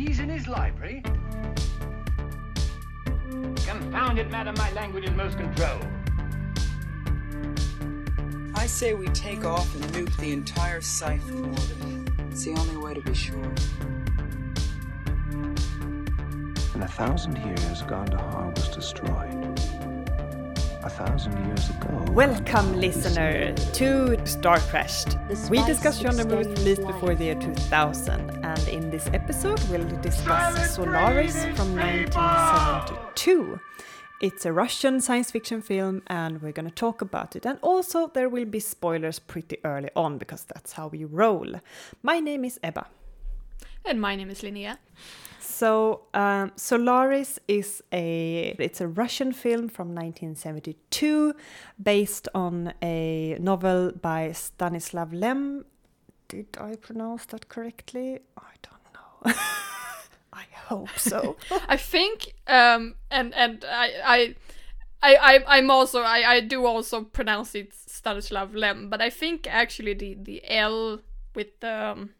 He's in his library. Confound it, madam, my language is most controlled. I say we take off and nuke the entire site from orbit. It's the only way to be sure. In a thousand years Gondahar was destroyed, a thousand years ago. Welcome, listener, to Star Crashed. We spice discuss genre movies released before the year 2000, and in this episode, we'll discuss Solaris from 1972. It's a Russian science fiction film, and we're gonna talk about it. And also, there will be spoilers pretty early on because that's how we roll. My name is Ebba. And my name is Linnea. So um, Solaris is a it's a Russian film from 1972 based on a novel by Stanislav Lem. Did I pronounce that correctly? I don't know. I hope so. I think, um, and and I I. I, I'm also I, I do also pronounce it Stanislav Lem, but I think actually the the L with the um,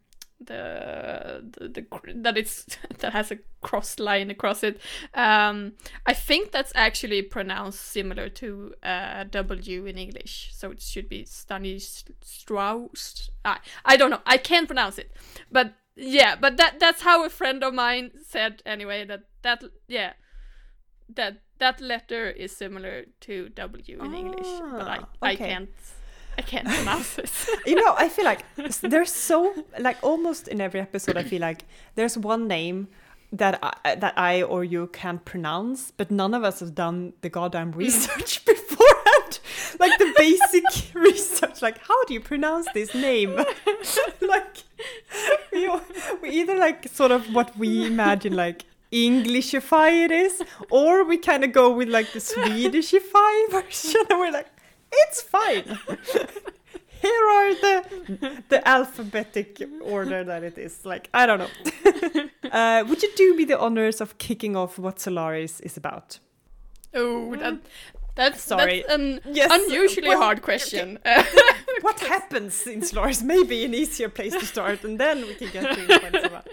the the, the that it's that has a cross line across it. Um, I think that's actually pronounced similar to uh, W in English, so it should be Stanislaus. I I don't know. I can't pronounce it, but yeah, but that that's how a friend of mine said anyway. That that yeah, that that letter is similar to W in English, but I Ah, I can't I can't pronounce it. you know, I feel like there's so like almost in every episode. I feel like there's one name that I, uh, that I or you can't pronounce, but none of us have done the goddamn mm. research beforehand. Like the basic research, like how do you pronounce this name? like we, we either like sort of what we imagine like Englishify it is, or we kind of go with like the Swedishify version, and we're like, it's fine. Here are the the alphabetic order that it is. Like I don't know. uh, would you do me the honors of kicking off what Solaris is about? oh, that that's Sorry. That's an Yes, unusually well, hard question. What happens in Solaris? Maybe an easier place to start, and then we can get to the points about.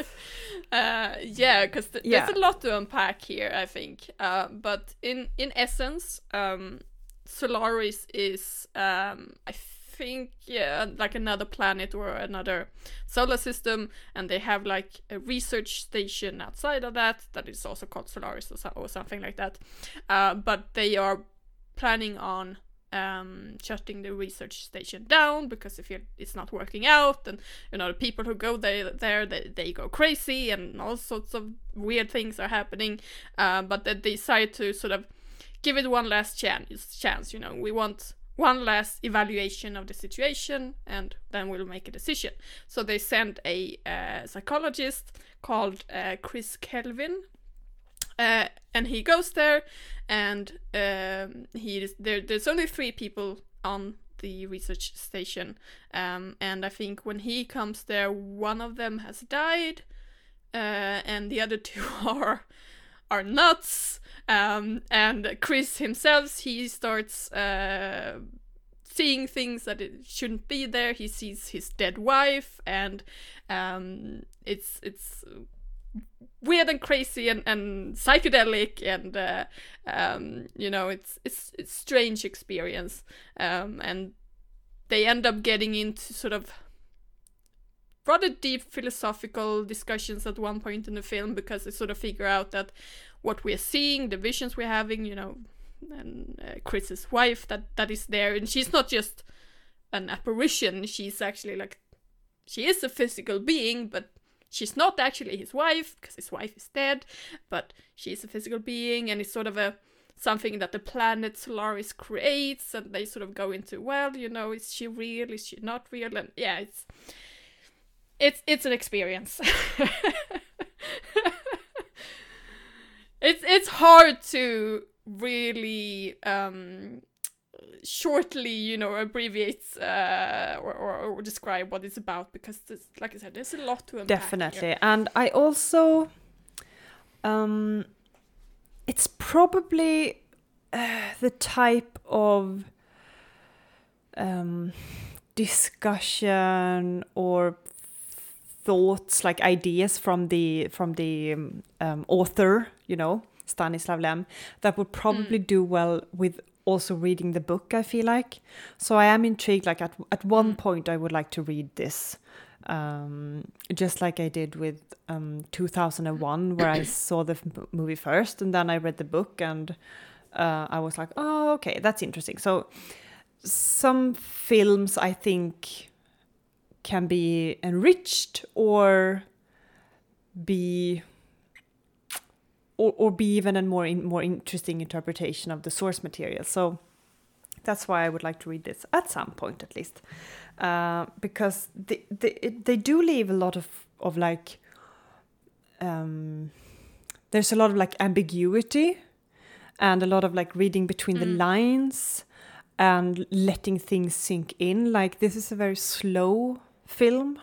Uh, yeah, because th- Yeah. there's a lot to unpack here, I think. Uh, but in in essence, um, Solaris is, um, I think, yeah, like another planet or another solar system, and they have like a research station outside of that that is also called Solaris or, so- or something like that. Uh, but they are planning on um, shutting the research station down because if it's not working out, and you know the people who go there, there they, they go crazy, and all sorts of weird things are happening. Uh, but they decide to sort of give it one last chance. Chance, you know, we want one last evaluation of the situation, and then we'll make a decision. So they send a uh, psychologist called uh, Chris Kelvin uh, and he goes there and um, he there there's only three people on the research station um, and i think when he comes there one of them has died uh, and the other two are are nuts um, and chris himself he starts uh, seeing things that it shouldn't be there. He sees his dead wife and um, it's it's weird and crazy and, and psychedelic and uh, um, you know it's it's it's strange experience. Um, and they end up getting into sort of rather deep philosophical discussions at one point in the film because they sort of figure out that what we're seeing the visions we're having you know and uh, chris's wife that that is there. And she's not just an apparition. She's actually like she is a physical being but she's not actually his wife because his wife is dead but she's a physical being. And it's sort of a something that the planet solaris creates and they sort of go into well you know is she real? Is she not real? And yeah it's it's it's an experience it's it's hard to really um shortly you know abbreviate uh, or, or, or describe what it's about because there's, like i said there's a lot to unpack Definitely. here. And I also um it's probably uh, the type of um discussion or thoughts, like ideas from the from the um, um, author, you know, Stanislav Lem, that would probably do well with also reading the book. I feel like, so I am intrigued. Like at at one point, I would like to read this, um, just like I did with um, 2001, where I saw the movie first, and then I read the book, and uh, I was like, oh, okay, that's interesting. So some films, I think can be enriched or be or, or be even a more in, more interesting interpretation of the source material. So that's why I would like to read this at some point at least, uh, because they they, they do leave a lot of of like um, there's a lot of like ambiguity and a lot of like reading between the lines and letting things sink in. Like this is a very slow film,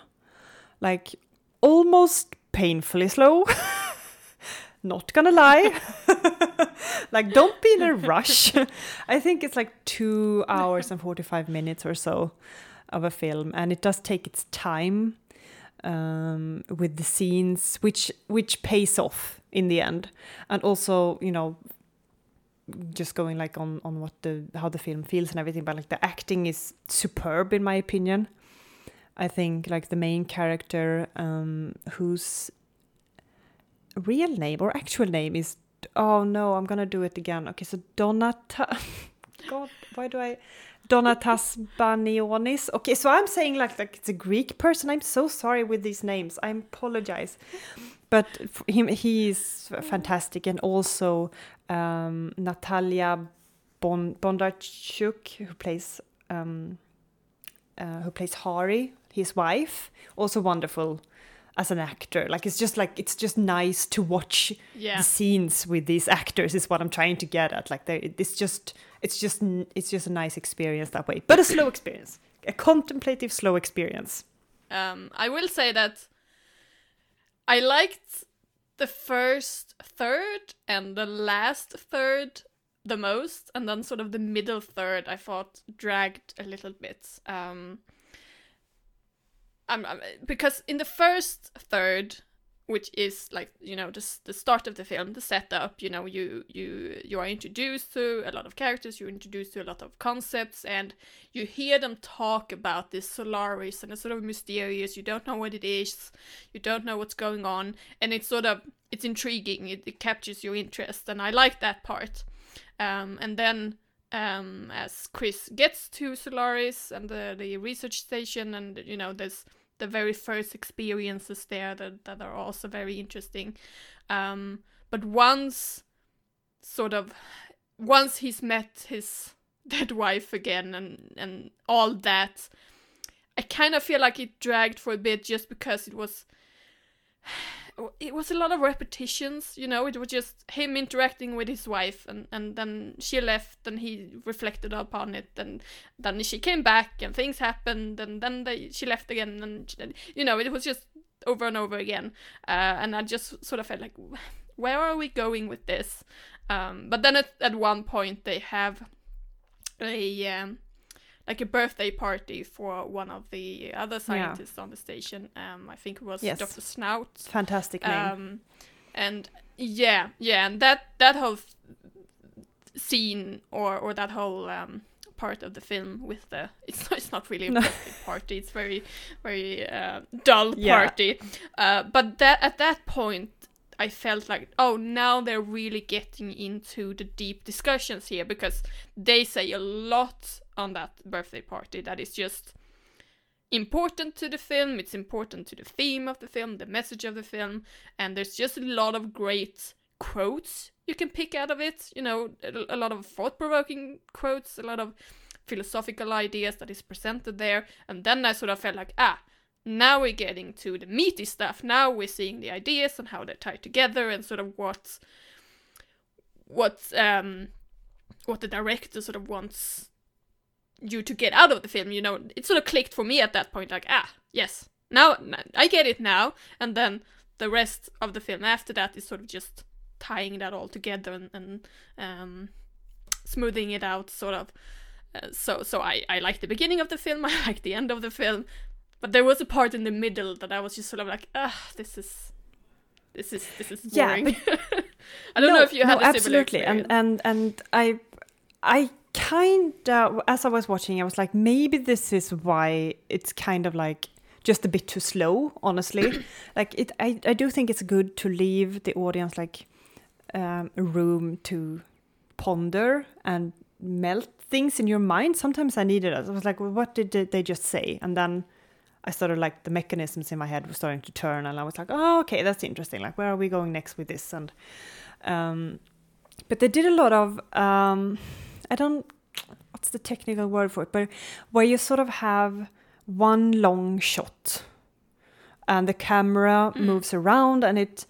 like almost painfully slow. Not gonna lie. like don't be in a rush. I think it's like two hours and 45 minutes or so of a film and it does take its time um, with the scenes which which pays off in the end and also you know just going like on on what the how the film feels and everything but like the acting is superb in my opinion i think like the main character um whose real name or actual name is oh no i'm gonna do it again. Okay so donata god why do i donatas banionis? Okay so i'm saying like like it's a greek person. I'm so sorry with these names. I apologize. But him he's fantastic. And also um, Natalia bon- Bondarchuk who plays um, uh, who plays Hari his wife also wonderful as an actor like it's just like it's just nice to watch Yeah. the scenes with these actors is what I'm trying to get at like it's just it's just it's just a nice experience that way but a slow experience a contemplative slow experience Um, I will say that I liked the first third and the last third the most, and then sort of the middle third I thought dragged a little bit. Um, um, um, because in the first third, which is like you know the the start of the film, the setup, you know, you you you are introduced to a lot of characters, you're introduced to a lot of concepts, and you hear them talk about this Solaris, and it's sort of mysterious. You don't know what it is, you don't know what's going on, and it's sort of it's intriguing. It, it captures your interest, and I like that part. Um, and then um, as Chris gets to Solaris and the, the research station, and you know, there's the very first experiences there that, that are also very interesting. Um, but once, sort of, once he's met his dead wife again and, and all that, I kind of feel like it dragged for a bit just because it was it was a lot of repetitions, you know, it was just him interacting with his wife and, and then she left and he reflected upon it and then she came back and things happened and then they, she left again and you know, it was just over and over again. Uh, and I just sort of felt like where are we going with this? Um, but then at, at one point they have a um, like a birthday party for one of the other scientists on the station. Um, I think it was Yes. Dr. Snaut. fantastic name Um, and yeah, yeah, and that that whole scene or or that whole um, part of the film with the it's not, it's not really a No. birthday party. It's very very uh, dull Yeah. party. Uh, but that at that point. I felt like, oh, now they're really getting into the deep discussions here because they say a lot on that birthday party that is just important to the film, it's important to the theme of the film, the message of the film, and there's just a lot of great quotes you can pick out of it. You know, a, lot of thought provoking quotes, a lot of philosophical ideas that is presented there, and then I sort of felt like, ah, now we're getting to the meaty stuff. Now we're seeing the ideas and how they're tied together and sort of what what um what the director sort of wants you to get out of the film. You know, it sort of clicked for me at that point. Like, ah, yes, now I get it now. And then the rest of the film after that is sort of just tying that all together and, and um, smoothing it out, sort of. Uh, so, so I I like the beginning of the film. I like the end of the film. but there was a part in the middle that I was just sort of like, ah, this is, this is this is boring. Yeah, boring. I don't know if you had no, a similar absolutely, and and and I, I kind of as I was watching, I was like, maybe this is why it's kind of like just a bit too slow. Honestly, like it, I I do think it's good to leave the audience like um, room to ponder and melt things in your mind. Sometimes I needed it. I was like, well, what did they- just say? And then I started like the mechanisms in my head were starting to turn, and I was like, oh, okay, that's interesting. Like, where are we going next with this? And um, but they did a lot of um, I don't what's the technical word for it, but where you sort of have one long shot, and the camera mm. moves around, and it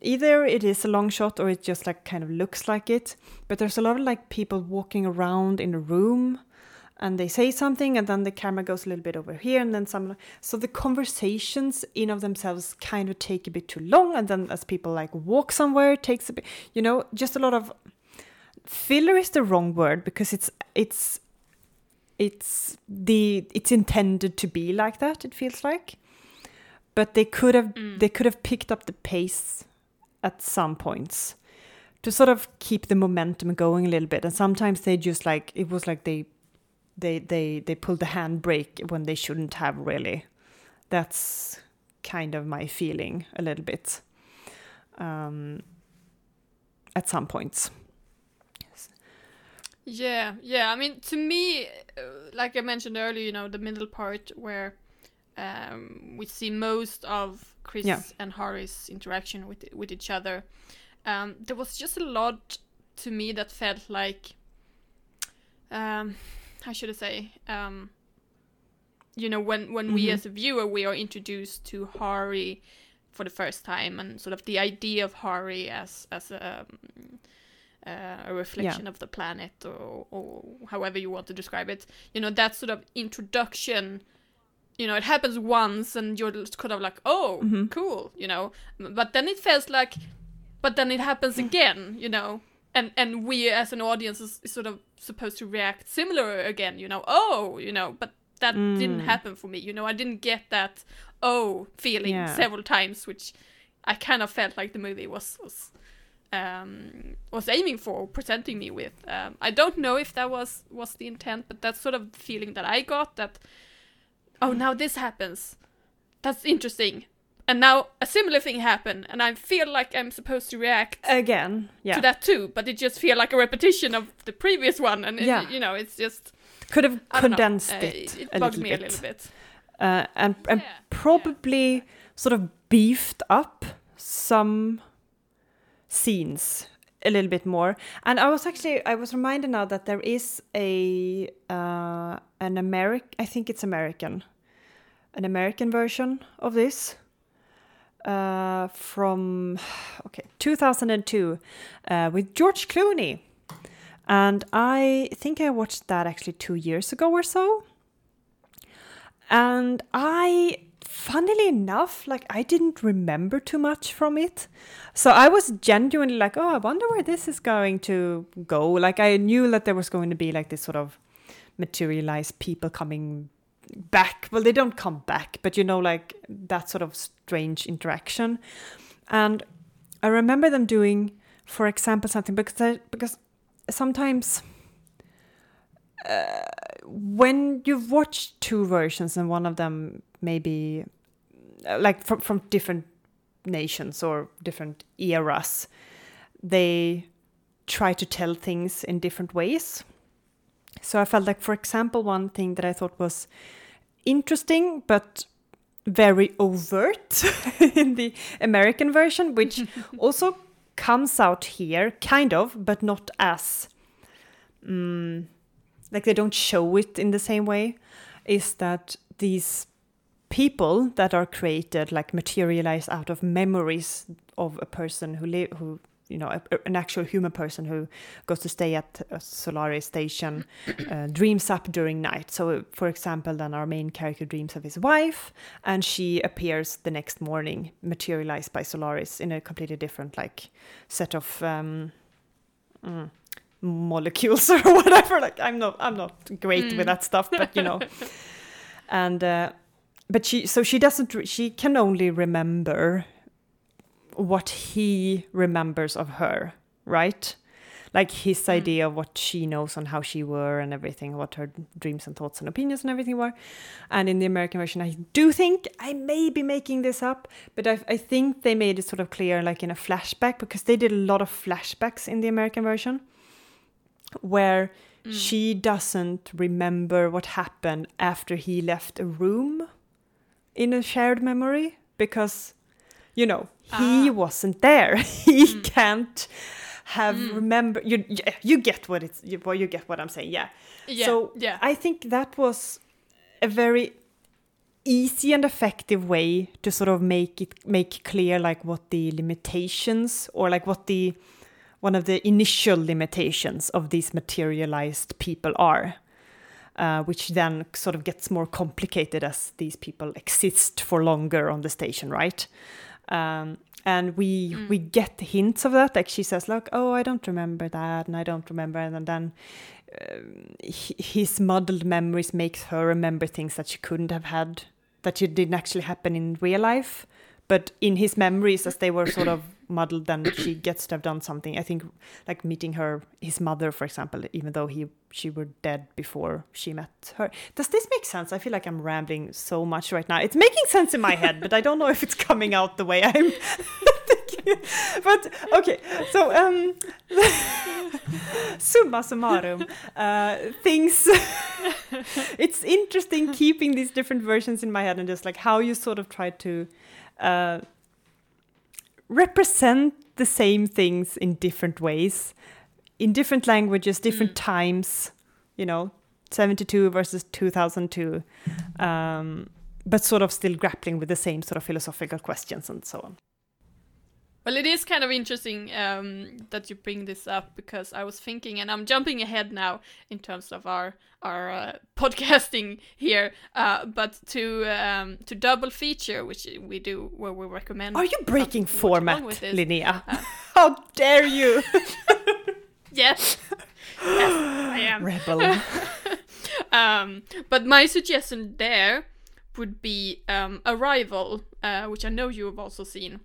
either it is a long shot or it just like kind of looks like it. But there's a lot of like people walking around in a room and they say something and then the camera goes a little bit over here and then some so the conversations in of themselves kind of take a bit too long and then as people like walk somewhere it takes a bit you know just a lot of filler is the wrong word because it's it's it's the it's intended to be like that it feels like. But they could have they could have picked up the pace at some points to sort of keep the momentum going a little bit. And sometimes they just like it was like they they they they pulled the handbrake when they shouldn't have really. That's kind of my feeling a little bit um at some points Yeah, yeah. I mean, to me, uh, like I mentioned earlier, you know, the middle part where um, we see most of Chris Yeah. and Hari's interaction with with each other. Um, there was just a lot to me that felt like, um, how should I say, um, you know, when when we Mhm. as a viewer we are introduced to Hari for the first time and sort of the idea of Hari as as a um, uh, a reflection of the planet or, or however you want to describe it you know that sort of introduction you know it happens once and you're just kind of like oh Mhm. cool you know but then it feels like but then it happens again you know and and we as an audience is, sort of supposed to react similar again you know oh you know but that didn't Mm. happen for me you know i didn't get that oh feeling Yeah. several times which i kind of felt like the movie was was um, was aiming for, presenting me with. Um, I don't know if that was was the intent, but that's sort of the feeling that I got. That oh, now this happens. That's interesting. And now a similar thing happened, and I feel like I'm supposed to react again yeah to that too. But it just feel like a repetition of the previous one, and it- Yeah. you know, it's just could have know, condensed uh, it, It a bugged little me bit a little bit. uh, and and Yeah, probably sort of beefed up some scenes a little bit more. And I was actually I was reminded now that there is a uh, an American I think it's American an American version of this uh, from okay 2002 uh, with George Clooney. And I think I watched that actually two years ago or so. And I, funnily enough, like I didn't remember too much from it. So I was genuinely like, oh, I wonder where this is going to go. Like I knew that there was going to be like this sort of materialized people coming back. Well, they don't come back, but you know, like that sort of strange interaction. And I remember them doing, for example, something because I, because sometimes uh, when you've watched two versions and one of them maybe uh, like from from different nations or different eras, they try to tell things in different ways. So I felt like, for example, one thing that I thought was interesting but very overt in the American version, which also comes out here, kind of, but not as mm, like they don't show it in the same way. Is that these people that are created like materialize out of memories of a person who live who you know a, an actual human person who goes to stay at a Solaris station uh, dreams up during night. So for example then our main character dreams of his wife and she appears the next morning materialized by Solaris in a completely different like set of um, mm, molecules or whatever. Like I'm not I'm not great with that stuff but you know. And uh, but she so she doesn't she can only remember what he remembers of her, right? Like his mm. idea of what she knows on how she were and everything, what her dreams and thoughts and opinions and everything were. And in the American version, I do think I may be making this up, but I, I think they made it sort of clear, like in a flashback, because they did a lot of flashbacks in the American version, where mm. she doesn't remember what happened after he left a room in a shared memory because you know he ah. wasn't there. He mm. can't have mm. remember you you- you get what it's you, well, you get what i'm saying yeah. Yeah, so yeah. i think that was a very easy and effective way to sort of make it make clear like what the limitations or like what the one of the initial limitations of these materialized people are uh, which then sort of gets more complicated as these people exist for longer on the station, right? Um, and we we get hints of that. Like she says, like, "Oh, I don't remember that, and I don't remember," and then um, his muddled memories makes her remember things that she couldn't have had, that didn't actually happen in real life. But in his memories, as they were sort of muddled, then she gets to have done something. I think, like meeting her, his mother, for example, even though he she were dead before she met her. Does this make sense? I feel like I'm rambling so much right now. It's making sense in my head, but I don't know if it's coming out the way I'm thinking. But okay, so um, summa summarum, uh, things. it's interesting keeping these different versions in my head and just like how you sort of try to uh, represent the same things in different ways, in different languages, different times. You know, seventy-two versus two thousand two, um, but sort of still grappling with the same sort of philosophical questions and so on. Well, it is kind of interesting um, that you bring this up because I was thinking, and I'm jumping ahead now in terms of our our uh, podcasting here, uh, but to um, to double feature, which we do, where we recommend. Are you breaking something to watch along format. Linnea? How dare you, Yes, yes, I am. rebel? Um, but my suggestion there would be um, Arrival, uh, which I know you have also seen,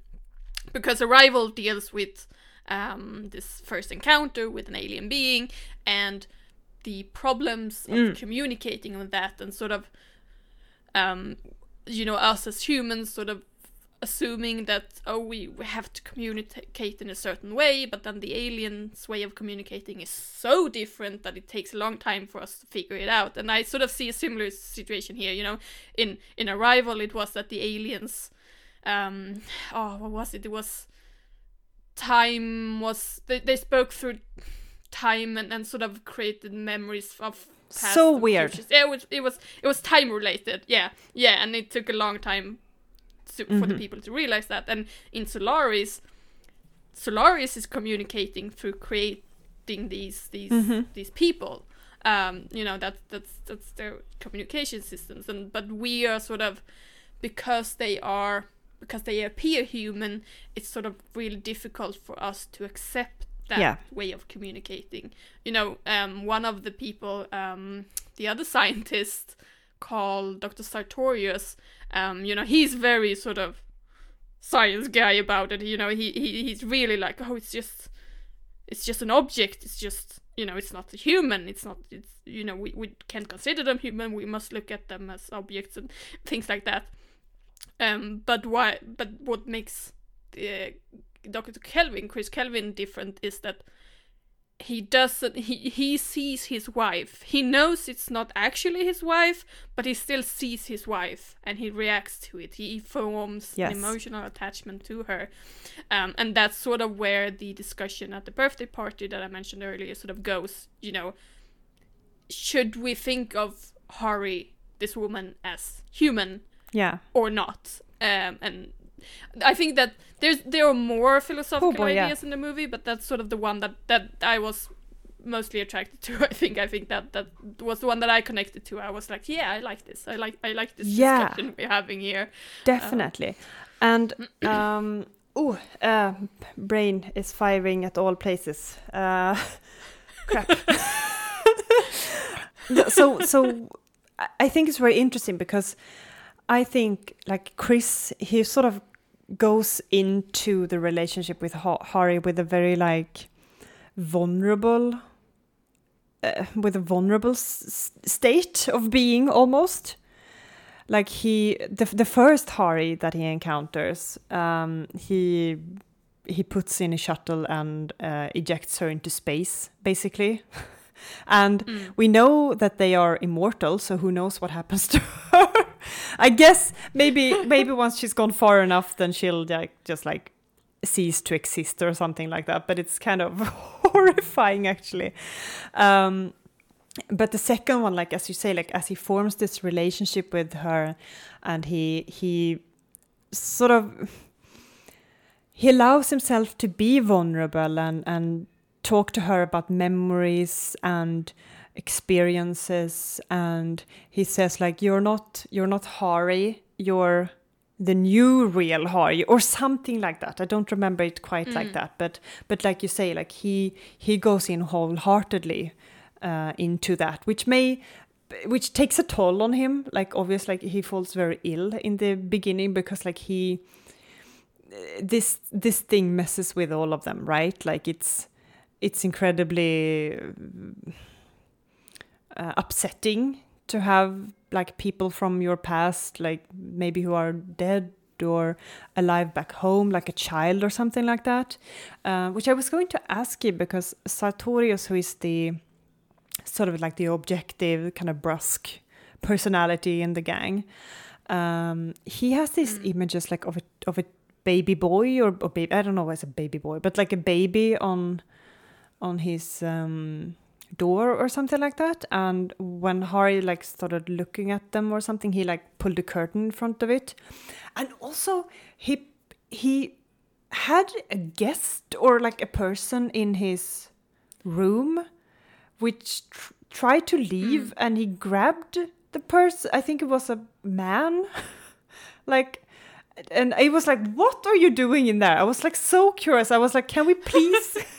because Arrival deals with um, this first encounter with an alien being and the problems of communicating with that, and sort of, um, you know, us as humans sort of assuming that oh we, we have to communicate in a certain way but then the aliens way of communicating is so different that it takes a long time for us to figure it out. And i sort of see a similar situation here you know. In in arrival it was that the aliens um oh what was it it was time was they, they spoke through time and, and sort of created memories of past So weird. futures. Yeah, it was it was it was time related. Yeah, yeah, and it took a long time to, for the people to realize that. And in Solaris, Solaris is communicating through creating these these these people. Um, you know that that's that's their communication systems, and but we are sort of because they are because they appear human. It's sort of really difficult for us to accept that Yeah. way of communicating. You know, um, one of the people, um, the other scientist called Dr. Sartorius, um, you know, he's very sort of science guy about it. You know, he, he he's really like, oh, it's just, it's just an object. It's just, you know, it's not human. It's not. It's you know, we we can't consider them human. We must look at them as objects and things like that. Um, but why? But what makes uh, Dr. Kelvin, Chris Kelvin, different is that he doesn't he he sees his wife he knows it's not actually his wife but he still sees his wife and he reacts to it he forms Yes. an emotional attachment to her um, and that's sort of where the discussion at the birthday party that i mentioned earlier sort of goes you know should we think of hari this woman as human Yeah. or not. Um, and I think that there's there are more philosophical Oh boy, yeah. ideas in the movie, but that's sort of the one that that I was mostly attracted to. I think I think that that was the one that I connected to. I was like, yeah, I like this. I like I like this Yeah. discussion we're having here. Definitely. and um oh, uh, brain is firing at all places. Uh, crap. So so I think it's very interesting because I think like Chris, he sort of goes into the relationship with Ha- Hari with a very like vulnerable, uh, with a vulnerable s- state of being almost. Like he, the the first Hari that he encounters, um, he he puts in a shuttle and uh, ejects her into space, basically. and we know that they are immortal, so who knows what happens to her? I guess maybe maybe once she's gone far enough, then she'll like just like cease to exist or something like that. But it's kind of horrifying, actually. Um, but the second one, like as you say, like as he forms this relationship with her, and he he sort of he allows himself to be vulnerable and and talk to her about memories and experiences and he says like you're not you're not Hari you're the new real Hari or something like that. I don't remember it quite like that but but like you say like he he goes in wholeheartedly uh, into that which may which takes a toll on him. Like obviously like he falls very ill in the beginning because like he this this thing messes with all of them right? Like it's it's incredibly uh, upsetting to have like people from your past like maybe who are dead or alive back home like a child or something like that uh, which i was going to ask you because sartorius who is the sort of like the objective kind of brusque personality in the gang um, he has these images like of a of a baby boy or, or baby I don't know why it's a baby boy but like a baby on on his um, door or something like that. And when Hari like started looking at them or something he like pulled a curtain in front of it. And also he he had a guest or like a person in his room which tr- tried to leave mm. and he grabbed the person i think it was a man. Like and I was like, "What are you doing in there?" I was like so curious. I was like, "Can we please,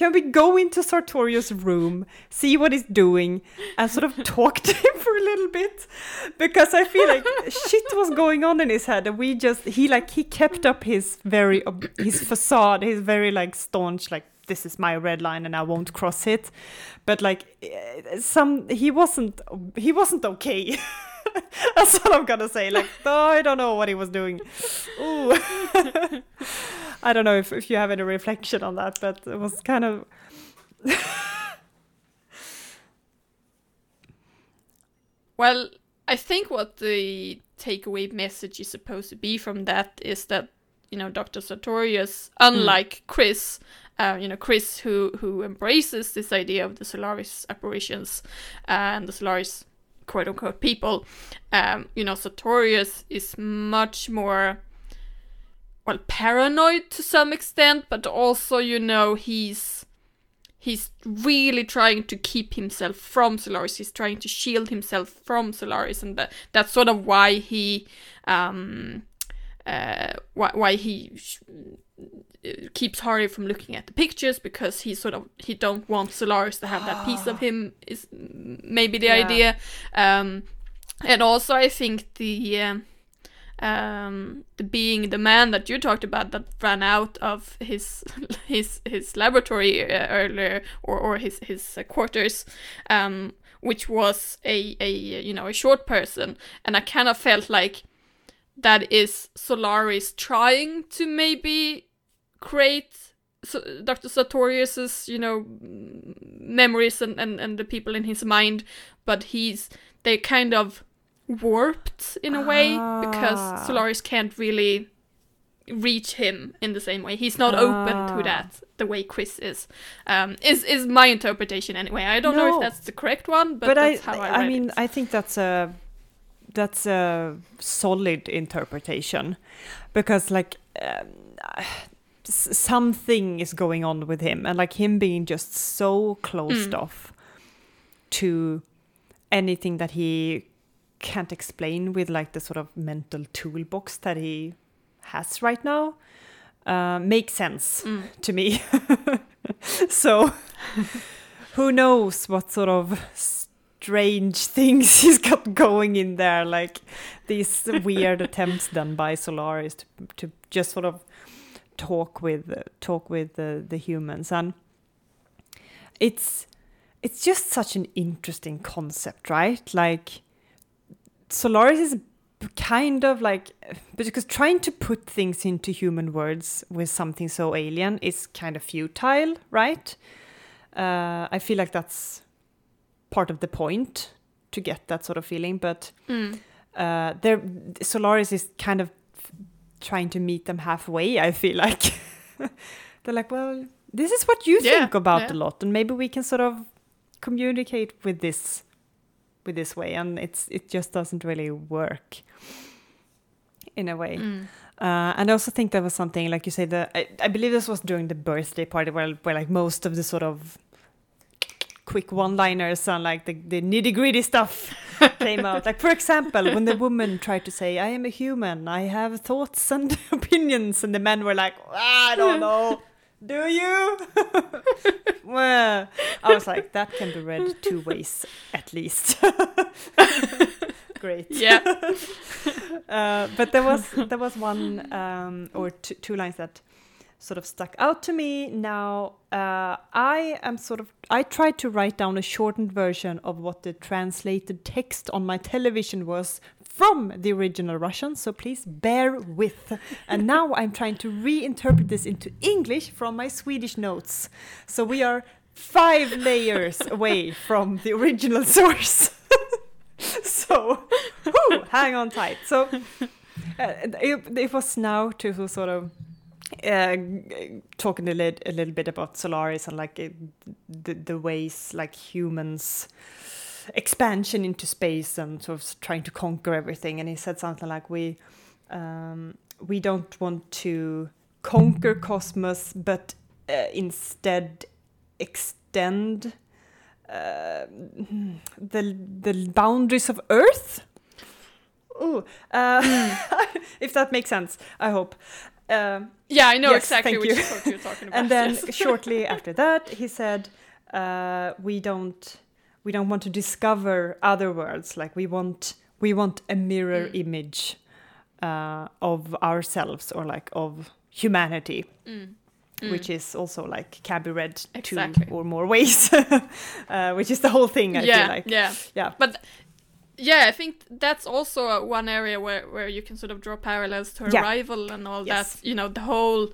can we go into Sartorius' room, see what he's doing, and sort of talk to him for a little bit?" Because I feel like shit was going on in his head, and we just he like he kept up his very his facade, his very like staunch like this is my red line and I won't cross it, but like eh, some he wasn't he wasn't okay. That's all I'm gonna say. Like, oh, I don't know what he was doing. Ooh. I don't know if, if you have any reflection on that, but it was kind of. Well, I think what the takeaway message is supposed to be from that is that you know Dr. Sartorius, unlike Chris, uh, you know Chris who who embraces this idea of the Solaris apparitions and the Solaris quote unquote people, um, you know Sartorius is much more well paranoid to some extent, but also you know he's he's really trying to keep himself from Solaris. He's trying to shield himself from Solaris, and that, that's sort of why he, um, uh, why, why he sh- keeps Hari from looking at the pictures because he sort of he don't want Solaris to have that piece of him. Is maybe the Yeah. idea, um, and also I think the. Um, um, the being the man that you talked about that ran out of his his his laboratory uh, earlier or, or his his uh, quarters, um, which was a a you know a short person, and I kind of felt like that is Solaris trying to maybe create Dr. Sartorius's you know memories and, and and the people in his mind, but he's they kind of warped in a way Ah. because Solaris can't really reach him in the same way. He's not open Ah. to that the way Chris is. Um, is is my interpretation anyway. I don't know if that's the correct one, but, But, I, that's how I, I, mean, it. I think that's a that's a solid interpretation, because like um, something is going on with him, and like him being just so closed Mm. off to anything that he can't explain with like the sort of mental toolbox that he has right now uh, makes sense Mm. to me. so who knows what sort of strange things he's got going in there, like these weird attempts done by Solaris to, to just sort of talk with uh, talk with the, the humans, and it's it's just such an interesting concept, right? Like Solaris is kind of like because trying to put things into human words with something so alien is kind of futile, right? Uh, I feel like that's part of the point to get that sort of feeling, but uh, there Solaris is kind of trying to meet them halfway. I feel like they're like, well, this is what you Yeah, think about yeah. a lot, and maybe we can sort of communicate with this with this way, and it's it just doesn't really work in a way. Mm. Uh, and I also think there was something like you say the I, I believe this was during the birthday party where where like most of the sort of quick one-liners and like the, the nitty-gritty stuff came out. Like for example, when the woman tried to say, "I am a human, I have thoughts and opinions," and the men were like, "I don't know." Do you? well, was like, that can be read two ways at least. Great. Yeah. Uh, but there was there was one um, or two, two lines that sort of stuck out to me. Now uh, I am sort of I tried to write down a shortened version of what the translated text on my television was from the original Russian. So please bear with. And now I'm trying to reinterpret this into English from my Swedish notes. So we are five layers away from the original source. so whew, hang on tight. So uh, it, it was now to sort of uh, talking a, a little bit about Solaris and like uh, the, the ways like humans expansion into space and sort of trying to conquer everything. And he said something like we um, we don't want to conquer cosmos, but uh, instead extend uh, the the boundaries of Earth. Ooh, uh, if that makes sense, I hope. Um, Yeah, I know Yes, exactly which you. you're talking about. and then yes. shortly after that, he said, uh, "We don't, we don't want to discover other worlds. Like we want, we want a mirror Mm. image uh, of ourselves or like of humanity." Mm. Which is also like can be read Exactly. two or more ways, uh, which is the whole thing. I yeah, feel like, yeah. yeah, But yeah, I think that's also one area where, where you can sort of draw parallels to Yeah. Arrival and all Yes. that. You know, the whole,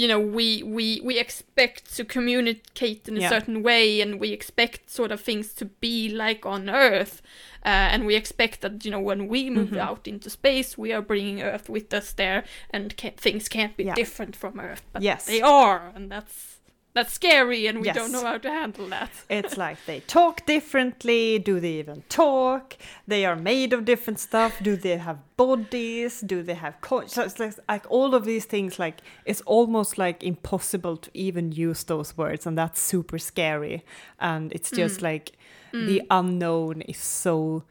you know, we we we expect to communicate in a Yeah. certain way, and we expect sort of things to be like on Earth, uh, and we expect that you know when we move Mhm. out into space, we are bringing Earth with us there, and ca- things can't be Yeah. different from Earth, but Yes. they are, and that's that's scary, and we Yes. don't know how to handle that. It's like they talk differently. Do they even talk? They are made of different stuff. Do they have bodies? Do they have co- so it's like, like all of these things? Like it's almost like impossible to even use those words, and that's super scary. And it's just like the unknown is so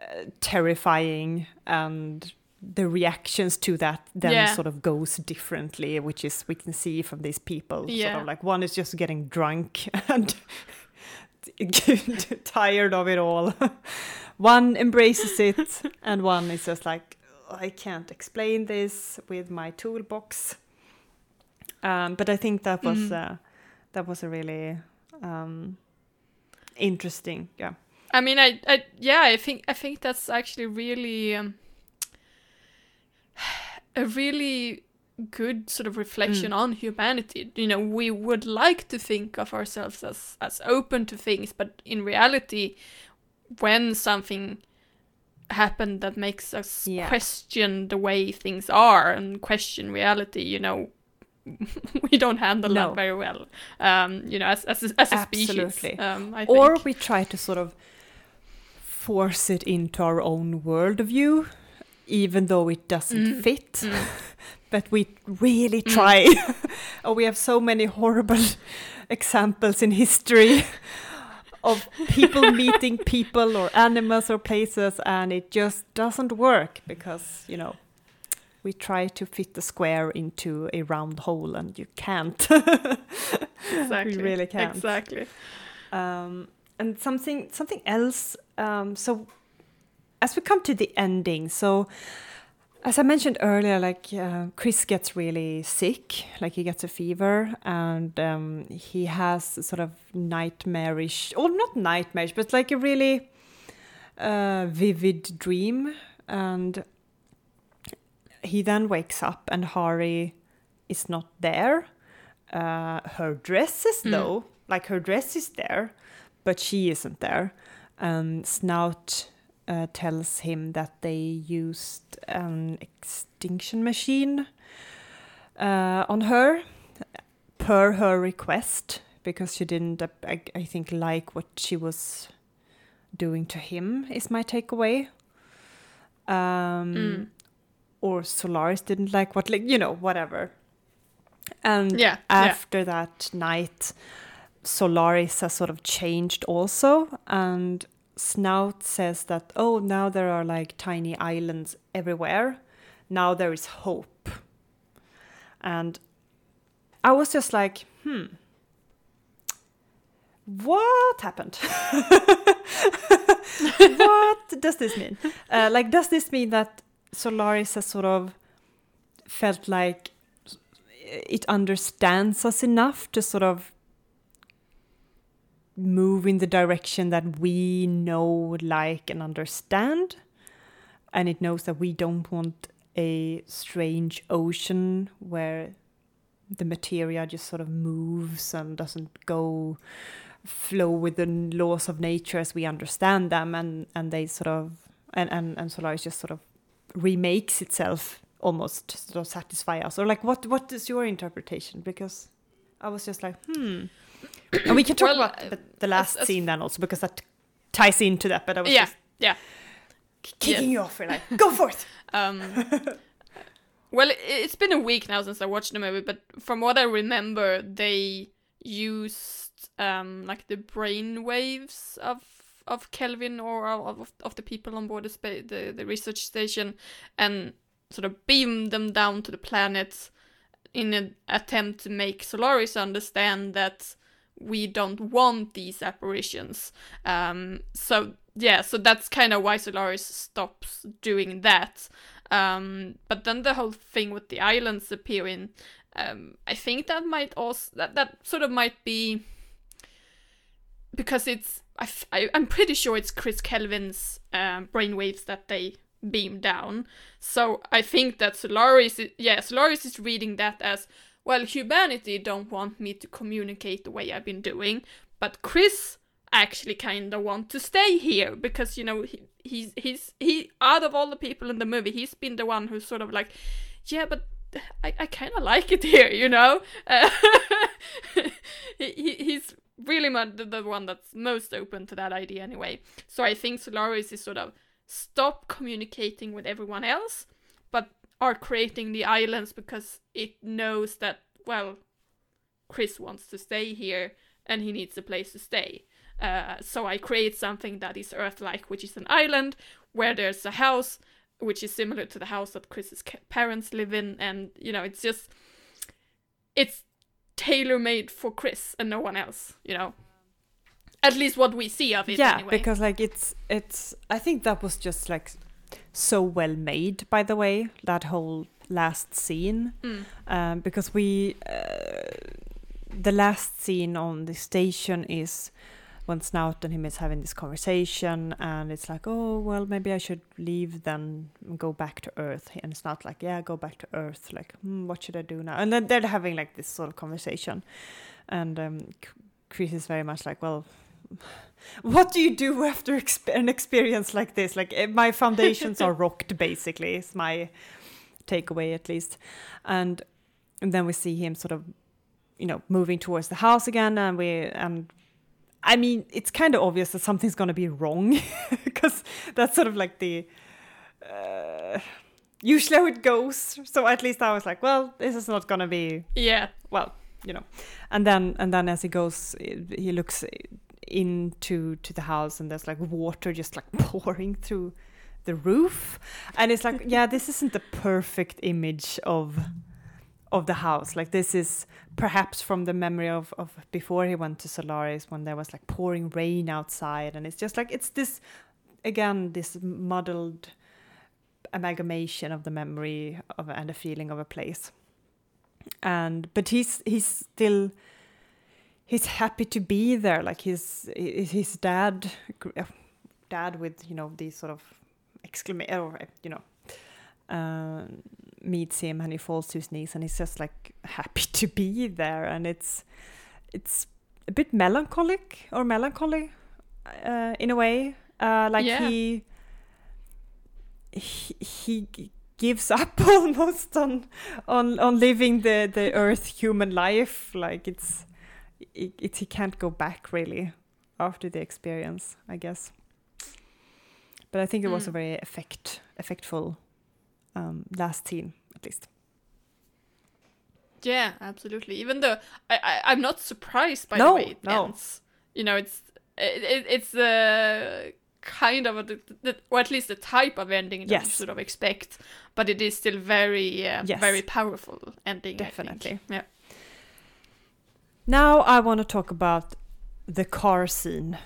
uh, terrifying, and the reactions to that then Yeah. sort of goes differently, which is we can see from these people. Sort Yeah. of like one is just getting drunk and tired of it all. one embraces it, and one is just like, I can't explain this with my toolbox. Um, but I think that was Mhm. uh, that was a really um, interesting, yeah, I mean, I, I, yeah, I think, I think that's actually really, um, a really good sort of reflection on humanity. You know, we would like to think of ourselves as as open to things, but in reality, when something happened that makes us Yeah. question the way things are and question reality, you know. we don't handle No. that very well, um, you know, as as a, as a species. Um, I or we try to sort of force it into our own worldview, even though it doesn't Mm. fit. Mm. but we really try. oh, we have so many horrible examples in history of people meeting people or animals or places, and it just doesn't work because, you know, we try to fit the square into a round hole and you can't. exactly. really can't. Exactly. Um, and something something else. Um, so as we come to the ending, so as I mentioned earlier, like uh, Chris gets really sick, like he gets a fever, and um, he has sort of nightmarish, or not nightmarish, but like a really uh, vivid dream, and he then wakes up, and Hari is not there. Uh, her dress is though, like her dress is there, but she isn't there. And Snaut uh, tells him that they used an extinction machine uh, on her per her request because she didn't, I, I think, like what she was doing to him, is my takeaway. Um, Or Solaris didn't like what, like, you know, whatever. And Yeah, yeah. after that night, Solaris has sort of changed also. And Snaut says that, oh, now there are like tiny islands everywhere. Now there is hope. And I was just like, hmm, what happened? what does this mean? Uh, like, does this mean that Solaris has sort of felt like it understands us enough to sort of move in the direction that we know, like, and understand. And it knows that we don't want a strange ocean where the material just sort of moves and doesn't go flow with the laws of nature as we understand them and and they sort of and and, and Solaris just sort of remakes itself almost to sort of satisfy us. Or like what what is your interpretation? Because I was just like hmm and we can talk Well, about the, last as- as- scene then also because that ties into that but I was Yeah, just yeah. kicking Yes. you off we're like go forth Um, well, it, it's been a week now since I watched the movie, but from what I remember, they used um, like the brain waves of of Kelvin or of, of the people on board the, spa- the the research station, and sort of beamed them down to the planet in an attempt to make Solaris understand that we don't want these apparitions. Um, so yeah, so that's kind of why Solaris stops doing that. Um, but then the whole thing with the islands appearing, um, I think that might also that that sort of might be because it's I I'm pretty sure it's Chris Kelvin's um, brainwaves that they beam down. So I think that Solaris, is, yeah, Solaris is reading that as well. Humanity don't want me to communicate the way I've been doing, but Chris actually kind of want to stay here because you know he, he's he's he out of all the people in the movie, he's been the one who's sort of like, yeah, but I, I kind of like it here, you know. Uh, he, he, he's really the, the one that's most open to that idea anyway. So I think Solaris is sort of stop communicating with everyone else, are creating the islands because it knows that well, Chris wants to stay here and he needs a place to stay. Uh, so I create something that is Earth-like, which is an island where there's a house which is similar to the house that Chris's parents live in, and you know, it's just it's tailor made for Chris and no one else. You know, at least what we see of it. yeah anyway. because like it's it's i think that was just like so well made by the way that whole last scene. Mm. um, because we uh, the last scene on the station is when Snaut and him is having this conversation and it's like oh well maybe I should leave then go back to Earth. And it's not like yeah go back to Earth. Like hmm, what should I do now? And then they're having like this sort of conversation. And um, Chris is very much like well what do you do after exp- an experience like this? Like eh, my foundations are rocked basically is my takeaway at least. And, and then we see him sort of you know moving towards the house again and we and i mean it's kind of obvious that something's going to be wrong because that's sort of like the uh, usually how it goes. So at least i was like well this is not going to be yeah, well you know. And then and then as he goes he looks into to the house and there's like water just like pouring through the roof and it's like yeah this isn't the perfect image of of the house. Like this is perhaps from the memory of, of before he went to Solaris when there was like pouring rain outside and it's just like it's this again this muddled amalgamation of the memory of and a feeling of a place. And but he's he's still he's happy to be there like his his dad dad with you know these sort of exclamation or you know uh, meets him and he falls to his knees and he's just like happy to be there. And it's it's a bit melancholic or melancholy uh, in a way. Uh, like Yeah. he, he he gives up almost on on on living the the earth human life. Like it's it, it he can't go back really after the experience i guess but i think it was a Mm. very effect effectful um, last scene at least Yeah, absolutely. Even though I, I I'm not surprised by No, the way it no. ends. You know, it's it, it, it's uh, kind of a, the, the, or at least the type of ending that you sort of expect, but it is still very uh, Yes. very powerful ending. Definitely. Yeah. Now i want to talk about the car scene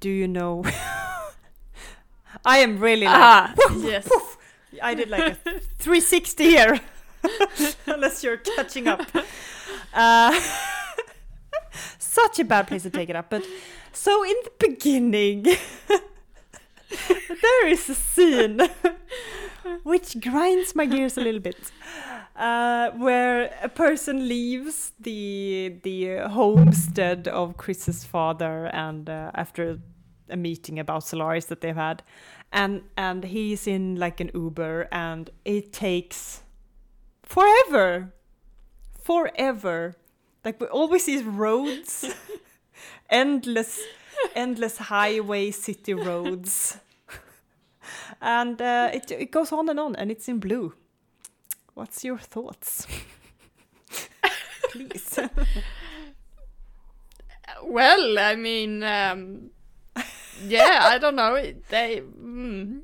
do you know i am really like Ah, yes. I did like a 360 here, unless you're catching up. Uh, such a bad place to take it up. But so in the beginning, there is a scene which grinds my gears a little bit. Uh, where a person leaves the the homestead of Chris's father, and uh, after a meeting about Solaris that they've had, and and he's in like an Uber, and it takes forever, forever. Like we always see roads, endless, endless highway city roads, and uh, it it goes on and on, and it's in blue. What's your thoughts? Please. Well, I mean, um, yeah, I don't know. They, mm.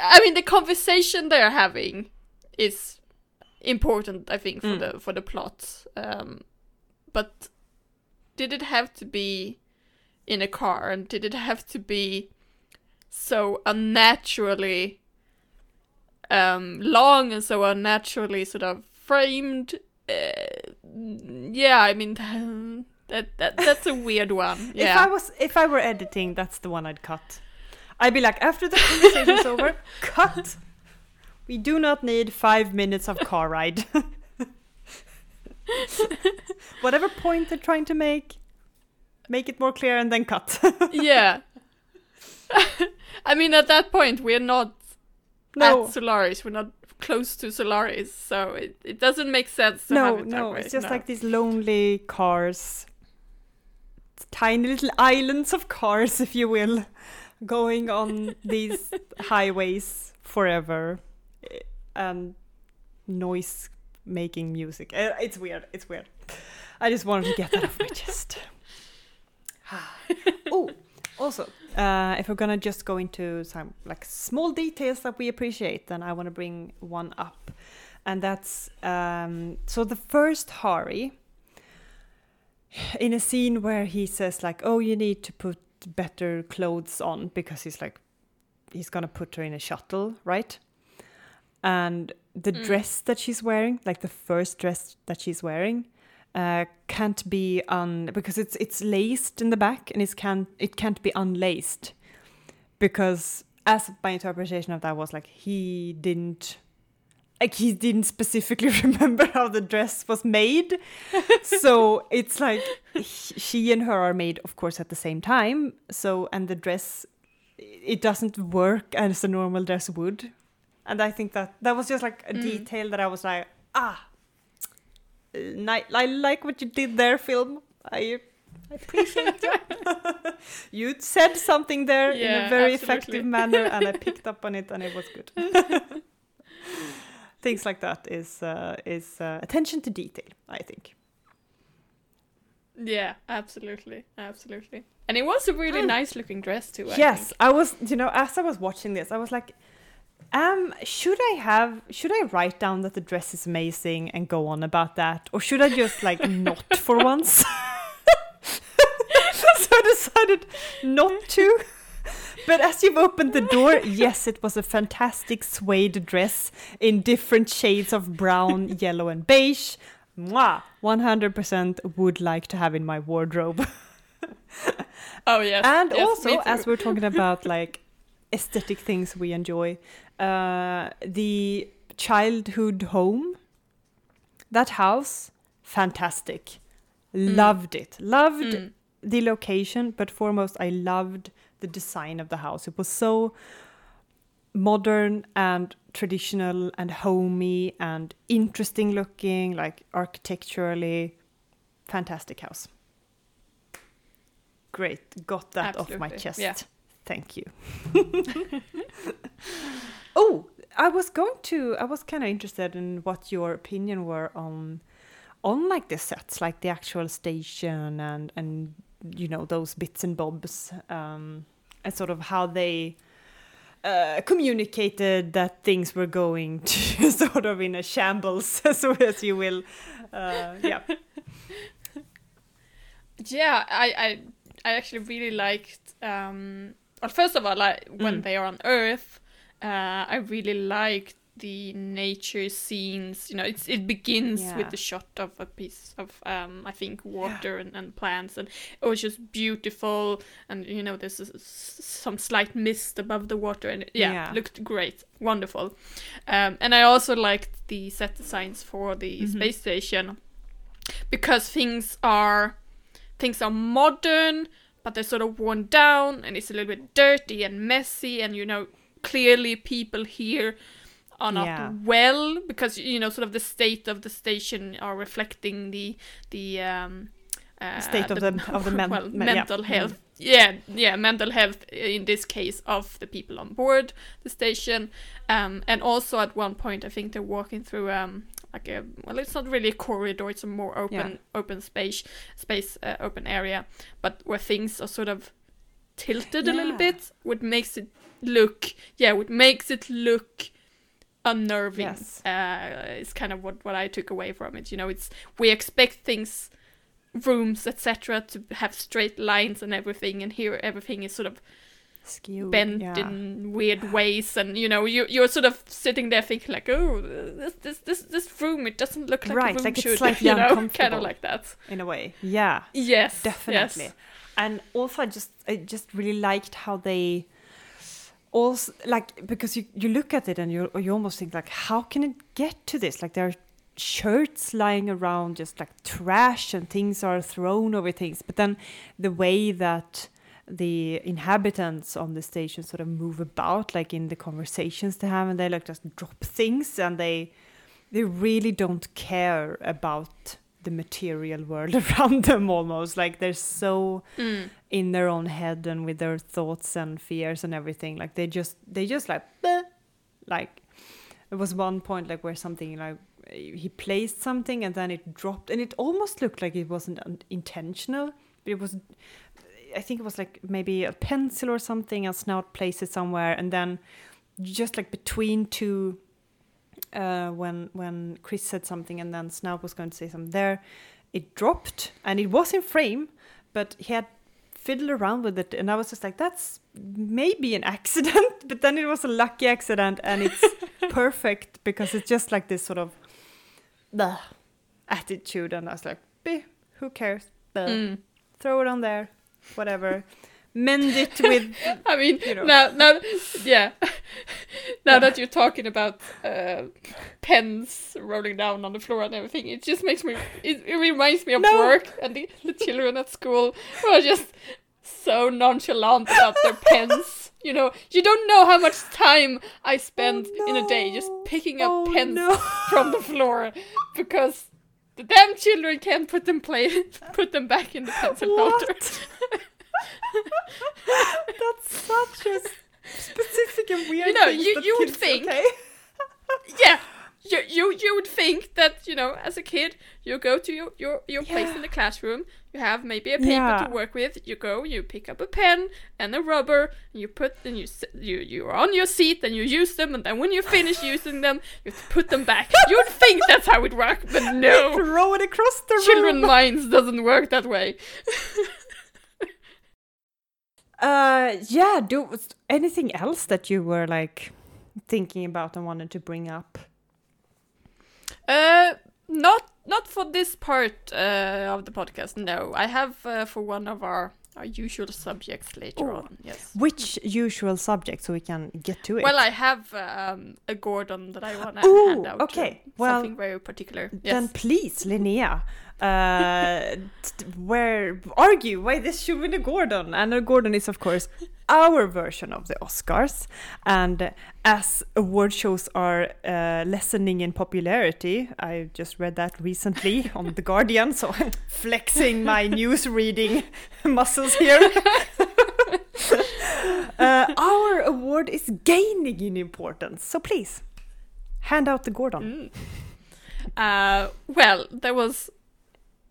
I mean, the conversation they're having is important. I think for Mm. the for the plot. Um, but did it have to be in a car, and did it have to be so unnaturally um, long and so unnaturally sort of framed? Uh, yeah, I mean that that that's a weird one. If I was if I were editing, that's the one I'd cut. I'd be like, after the conversation's over, cut. We do not need five minutes of car ride. Whatever point they're trying to make, make it more clear and then cut. yeah. I mean, at that point, we're not no, at Solaris. We're not close to Solaris, so it, it doesn't make sense to no, have it that no. way. It's just no. like these lonely cars, tiny little islands of cars, if you will, going on these highways forever, and noise making music. Eh, It's weird. It's weird. I just wanted to get that off my chest. oh, also, uh, if we're gonna just go into some like small details that we appreciate, then I want to bring one up, and that's um, so the first Hari. In a scene where he says like, "Oh, you need to put better clothes on," because he's like, he's gonna put her in a shuttle, right? And the Mm. dress that she's wearing, like the first dress that she's wearing, uh, can't be un because it's it's laced in the back and it can't it can't be unlaced. Because as my interpretation of that was like he didn't like he didn't specifically remember how the dress was made. So it's like he- she and her are made of course at the same time. So and the dress it doesn't work as a normal dress would. And i think that that was just like a Mm. detail that i was like ah uh, I like what you did there, film. I I appreciate you. you said something there in a very absolutely. effective manner, and I picked up on it, and it was good. Things like that is uh, is uh, attention to detail. I think. Yeah, absolutely, absolutely. And it was a really nice looking dress too. I yes, think. I was. You know, as I was watching this, I was like, Um, should I have? Should I write down that the dress is amazing and go on about that, or should I just like not for once? so I decided not to. But as you've opened the door, yes, it was a fantastic suede dress in different shades of brown, yellow, and beige. Mwah! 100% would like to have in my wardrobe. Oh yes. and yes, also, as we're talking about like aesthetic things we enjoy, uh, the childhood home, that house, fantastic. Loved it. Loved Mm. the location, but foremost, I loved the design of the house. It was so modern and traditional and homey and interesting looking, like architecturally fantastic house. Great, got that off my chest. yeah. Thank you. oh, I was going to. I was kind of interested in what your opinion were on, on like the sets, like the actual station and and you know those bits and bobs, um, and sort of how they uh, communicated that things were going to sort of in a shambles, so as you will. Uh, yeah. Yeah, I, I I actually really liked. Um, well, first of all, like when Mm. they are on Earth, uh, I really like the nature scenes. You know, it's it begins Yeah. with the shot of a piece of um, I think water and, and plants, and it was just beautiful. And you know, there's s- some slight mist above the water, and it, yeah, Yeah. looked great, wonderful. Um, and I also liked the set designs for the Mhm. space station because things are things are modern but they're sort of worn down and it's a little bit dirty and messy and you know clearly people here are not Yeah. well because you know sort of the state of the station are reflecting the the um uh, State of the- of the men- well, me- yeah. mental Mm. health yeah yeah mental health in this case of the people on board the station um and also at one point i think they're walking through um like a well it's not really a corridor it's a more open Yeah. open space space uh, open area but where things are sort of tilted a little bit what makes it look yeah what makes it look unnerving Yes. uh is kind of what what i took away from it you know it's we expect things rooms etc to have straight lines and everything and here everything is sort of Skewed, bent yeah. in weird ways and you know you you're sort of sitting there thinking like oh this this this, this room it doesn't look like Right, a room like it's should slightly you know kind of like that in a way. Yeah. yes definitely yes. and also i just i just really liked how they also like because you you look at it and you you almost think like how can it get to this? Like there are shirts lying around just like trash and things are thrown over things. But then the way that the inhabitants on the station sort of move about like in the conversations they have and they like just drop things and they they really don't care about the material world around them almost like they're so Mm. in their own head and with their thoughts and fears and everything like they just they just like "Bleh." like there was one point like where something like he placed something and then it dropped and it almost looked like it wasn't un- intentional but it was i think it was like maybe a pencil or something and snaut placed it somewhere and then just like between two uh, when when Chris said something and then Snaut was going to say something there, it dropped and it was in frame, but he had fiddled around with it and I was just like, that's maybe an accident, but then it was a lucky accident and it's perfect because it's just like this sort of the attitude and I was like, who cares? Bleh. Mm. Throw it on there, whatever. Mend it with I mean, you know. now, now, yeah. now that you're talking about uh, pens rolling down on the floor and everything, it just makes me. It, it reminds me of No. work and the, the children at school who are just so nonchalant about their pens. You know, you don't know how much time I spend in a day just picking up Oh, pens no. from the floor because the damn children can't put them play put them back in the pencil holder. That's such a specific and weird. You know, you- you would think- okay. yeah, you you you would think that you know as a kid you go to your your, your place in the classroom you have maybe a paper Yeah. to work with you go you pick up a pen and a rubber and you put and you you you're on your seat and you use them and then when you finish using them you put them back you'd think that's how it works but no Throw it across the children room. minds doesn't work that way Uh, yeah. Do was anything else that you were like thinking about and wanted to bring up? Uh, not not for this part uh, of the podcast. No, I have uh, for one of our our usual subjects later Oh. on. Yes. Which usual subject so we can get to it? Well, I have um, a Gordon that I want to hand out. to. okay. Well, something very particular. Then please, Linnea, uh, where argue why this should win a Gordon? And a Gordon is, of course, our version of the Oscars. And as award shows are uh, lessening in popularity, I just read that recently on The Guardian, so I'm flexing my news reading muscles here. uh, our award is gaining in importance. So please, hand out the Gordon. Uh, well, there was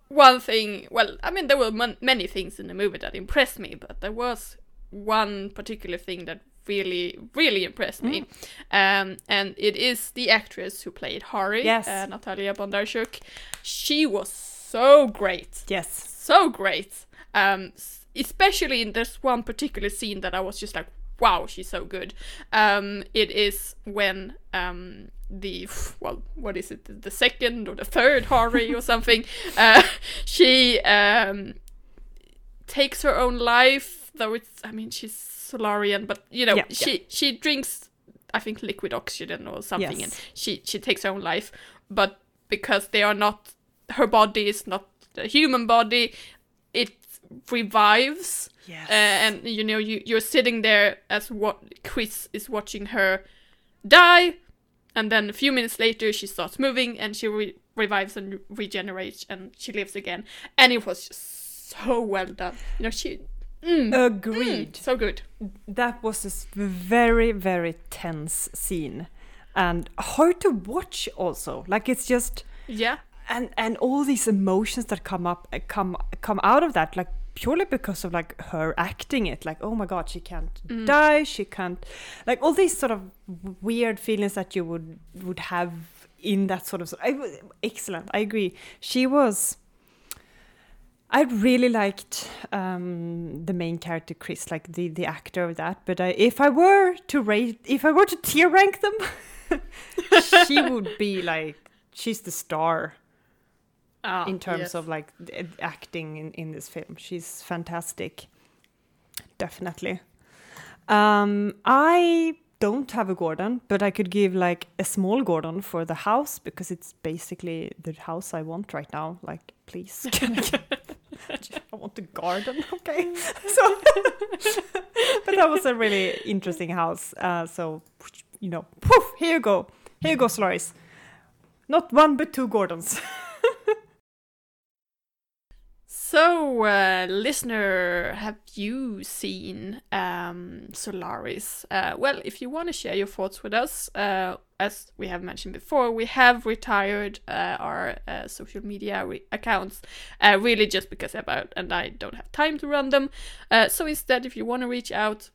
one thing. Well, I mean, there were many things in the movie that impressed me, but there was one particular thing that really, really impressed me. Um, and it is the actress who played Hari, Yes. uh, Natalia Bondarchuk. She was so great. Yes. so great. Um, especially in this one particular scene that I was just like, wow, she's so good. Um, it is when um the well, what is it, the- second or the third Hari or something? Uh, she um takes her own life, though it's I mean she's Solarian, but you know Yeah, she she drinks I think liquid oxygen or something, Yes. and she she takes her own life, but because they are not her body is not a human body, it revives. Yes. Uh, and you know you you're sitting there as what Chris is watching her die, and then a few minutes later she starts moving and she re- revives and regenerates and she lives again, and it was just so well done. You know she. Mm, Agreed. so good. That was a very, very tense scene. And hard to watch also. Like it's just Yeah. and and all these emotions that come up come come out of that, like purely because of like her acting it. Like, oh my god, she can't die, she can't like all these sort of weird feelings that you would would have in that sort of I, excellent. I agree. She was I really liked um, the main character Chris, like the the actor of that. But I, if I were to rate, if I were to tier rank them, she would be like she's the star Ah, in terms yes. of like acting in, in this film. She's fantastic, definitely. Um, I don't have a Gordon, but I could give like a small Gordon for the house because it's basically the house I want right now. Like, please, I, I want a garden, okay? So, but that was a really interesting house. Uh, so, you know, poof, here you go, here you go, Solaris. Not one, but two Gordons. So, uh, listener, have you seen um, Solaris? Uh, well, if you want to share your thoughts with us, uh, as we have mentioned before, we have retired uh, our uh, social media re- accounts, uh, really just because about and I don't have time to run them. So instead, if you want to reach out,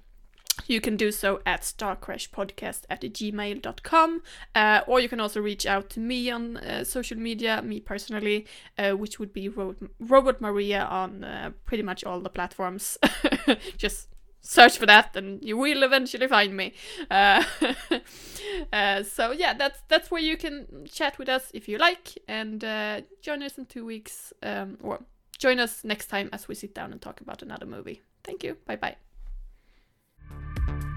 you can do so at starcrashpodcast at gmail.com uh, or you can also reach out to me on uh, social media me personally uh, which would be Ro- robot maria on uh, pretty much all the platforms. Just search for that and you will eventually find me. Uh, uh, so yeah that's that's where you can chat with us if you like and uh, join us in two weeks um, or join us next time as we sit down and talk about another movie. Thank you. Bye bye Thank you